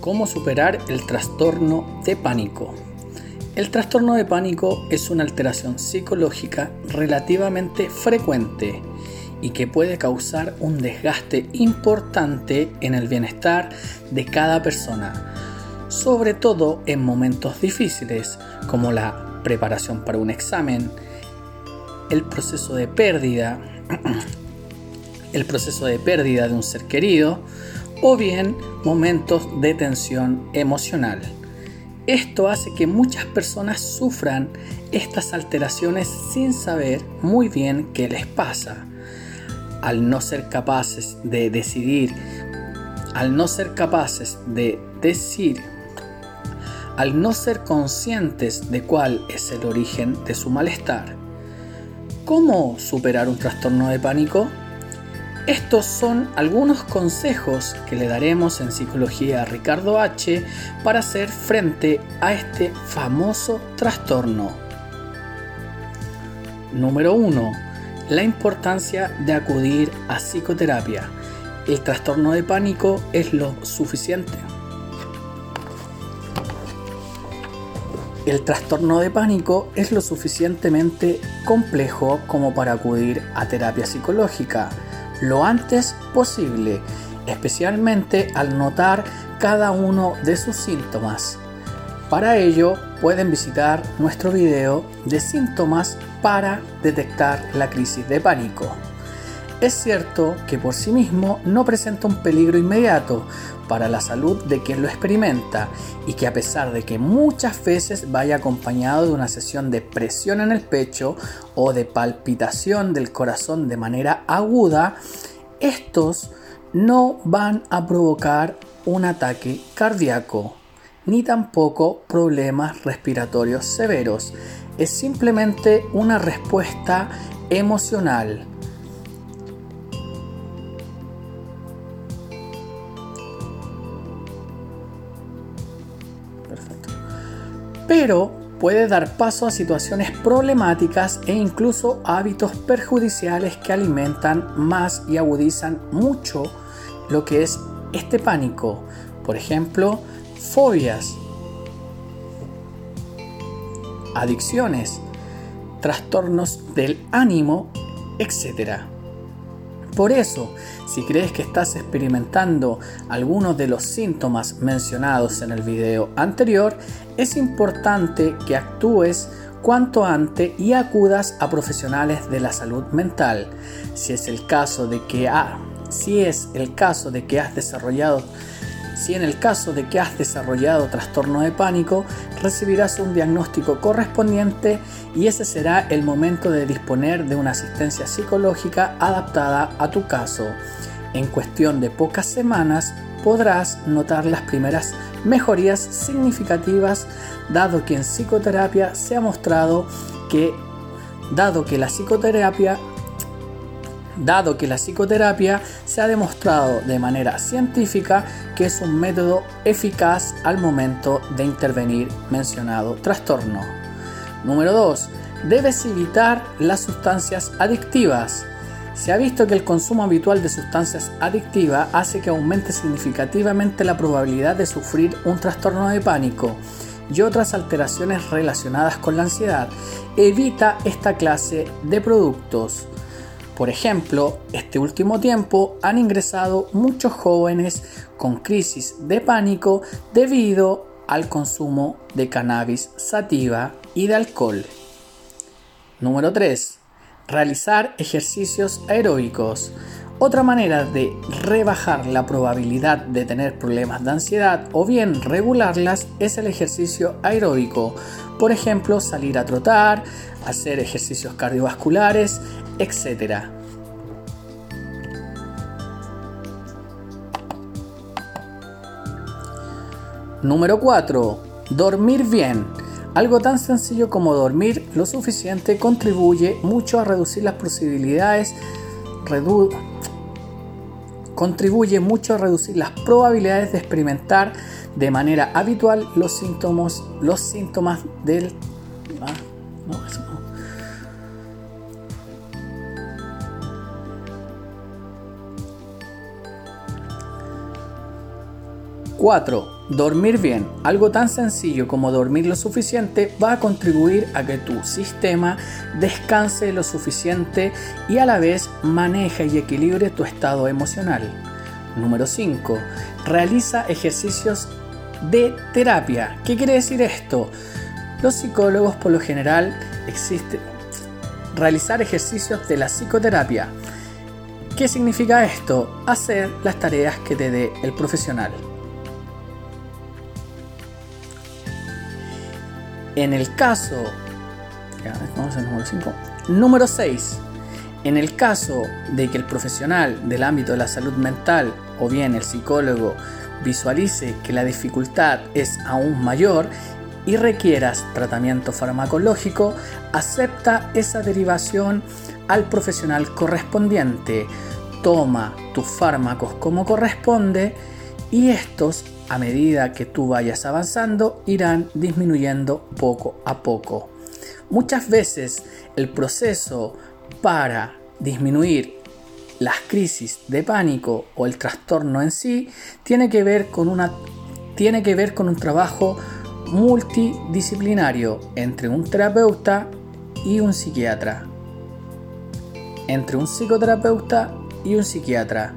¿Cómo superar el trastorno de pánico? El trastorno de pánico es una alteración psicológica relativamente frecuente y que puede causar un desgaste importante en el bienestar de cada persona, sobre todo en momentos difíciles como la preparación para un examen, el proceso de pérdida, el proceso de pérdida de un ser querido o bien momentos de tensión emocional. Esto hace que muchas personas sufran estas alteraciones sin saber muy bien qué les pasa. Al no ser capaces de decidir, al no ser capaces de decir, al no ser conscientes de cuál es el origen de su malestar. ¿Cómo superar un trastorno de pánico? Estos son algunos consejos que le daremos en psicología a Ricardo H para hacer frente a este famoso trastorno. Número 1. La importancia de acudir a psicoterapia. El trastorno de pánico es lo suficiente. El trastorno de pánico es lo suficientemente complejo como para acudir a terapia psicológica lo antes posible, especialmente al notar cada uno de sus síntomas. Para ello pueden visitar nuestro video de síntomas para detectar la crisis de pánico. Es cierto que por sí mismo no presenta un peligro inmediato para la salud de quien lo experimenta y que a pesar de que muchas veces vaya acompañado de una sesión de presión en el pecho o de palpitación del corazón de manera aguda, estos no van a provocar un ataque cardíaco ni tampoco problemas respiratorios severos. Es simplemente una respuesta emocional pero puede dar paso a situaciones problemáticas e incluso hábitos perjudiciales que alimentan más y agudizan mucho lo que es este pánico. Por ejemplo, fobias, adicciones, trastornos del ánimo, etc. Por eso, si crees que estás experimentando algunos de los síntomas mencionados en el video anterior, es importante que actúes cuanto antes y acudas a profesionales de la salud mental. Si es el caso de que si es el caso de que has desarrollado si en el caso de que has desarrollado trastorno de pánico, recibirás un diagnóstico correspondiente y ese será el momento de disponer de una asistencia psicológica adaptada a tu caso. En cuestión de pocas semanas podrás notar las primeras mejorías significativas dado que en psicoterapia se ha mostrado que dado que la psicoterapia dado que la psicoterapia se ha demostrado de manera científica que es un método eficaz al momento de intervenir mencionado trastorno. Número 2. Debes evitar las sustancias adictivas. Se ha visto que el consumo habitual de sustancias adictivas hace que aumente significativamente la probabilidad de sufrir un trastorno de pánico y otras alteraciones relacionadas con la ansiedad. Evita esta clase de productos. Por ejemplo, este último tiempo han ingresado muchos jóvenes con crisis de pánico debido al consumo de cannabis sativa y de alcohol. Número 3. Realizar ejercicios aeróbicos. Otra manera de rebajar la probabilidad de tener problemas de ansiedad o bien regularlas es el ejercicio aeróbico. Por ejemplo, salir a trotar, hacer ejercicios cardiovasculares, etc. Número 4. Dormir bien. Algo tan sencillo como dormir lo suficiente contribuye mucho a reducir las posibilidades contribuye mucho a reducir las probabilidades de experimentar de manera habitual los síntomas, los síntomas del... Ah. 4. Dormir bien, algo tan sencillo como dormir lo suficiente, va a contribuir a que tu sistema descanse lo suficiente y a la vez maneje y equilibre tu estado emocional. Número 5. Realiza ejercicios de terapia. ¿Qué quiere decir esto? Los psicólogos por lo general existen realizar ejercicios de la psicoterapia. ¿Qué significa esto? Hacer las tareas que te dé el profesional. En el caso, número 5. Número 6. En el caso de que el profesional del ámbito de la salud mental o bien el psicólogo visualice que la dificultad es aún mayor y requieras tratamiento farmacológico, acepta esa derivación al profesional correspondiente. Toma tus fármacos como corresponde y estos a medida que tú vayas avanzando, irán disminuyendo poco a poco. Muchas veces el proceso para disminuir las crisis de pánico o el trastorno en sí tiene que ver con una tiene que ver con un trabajo multidisciplinario entre un terapeuta y un psiquiatra. Entre un psicoterapeuta y un psiquiatra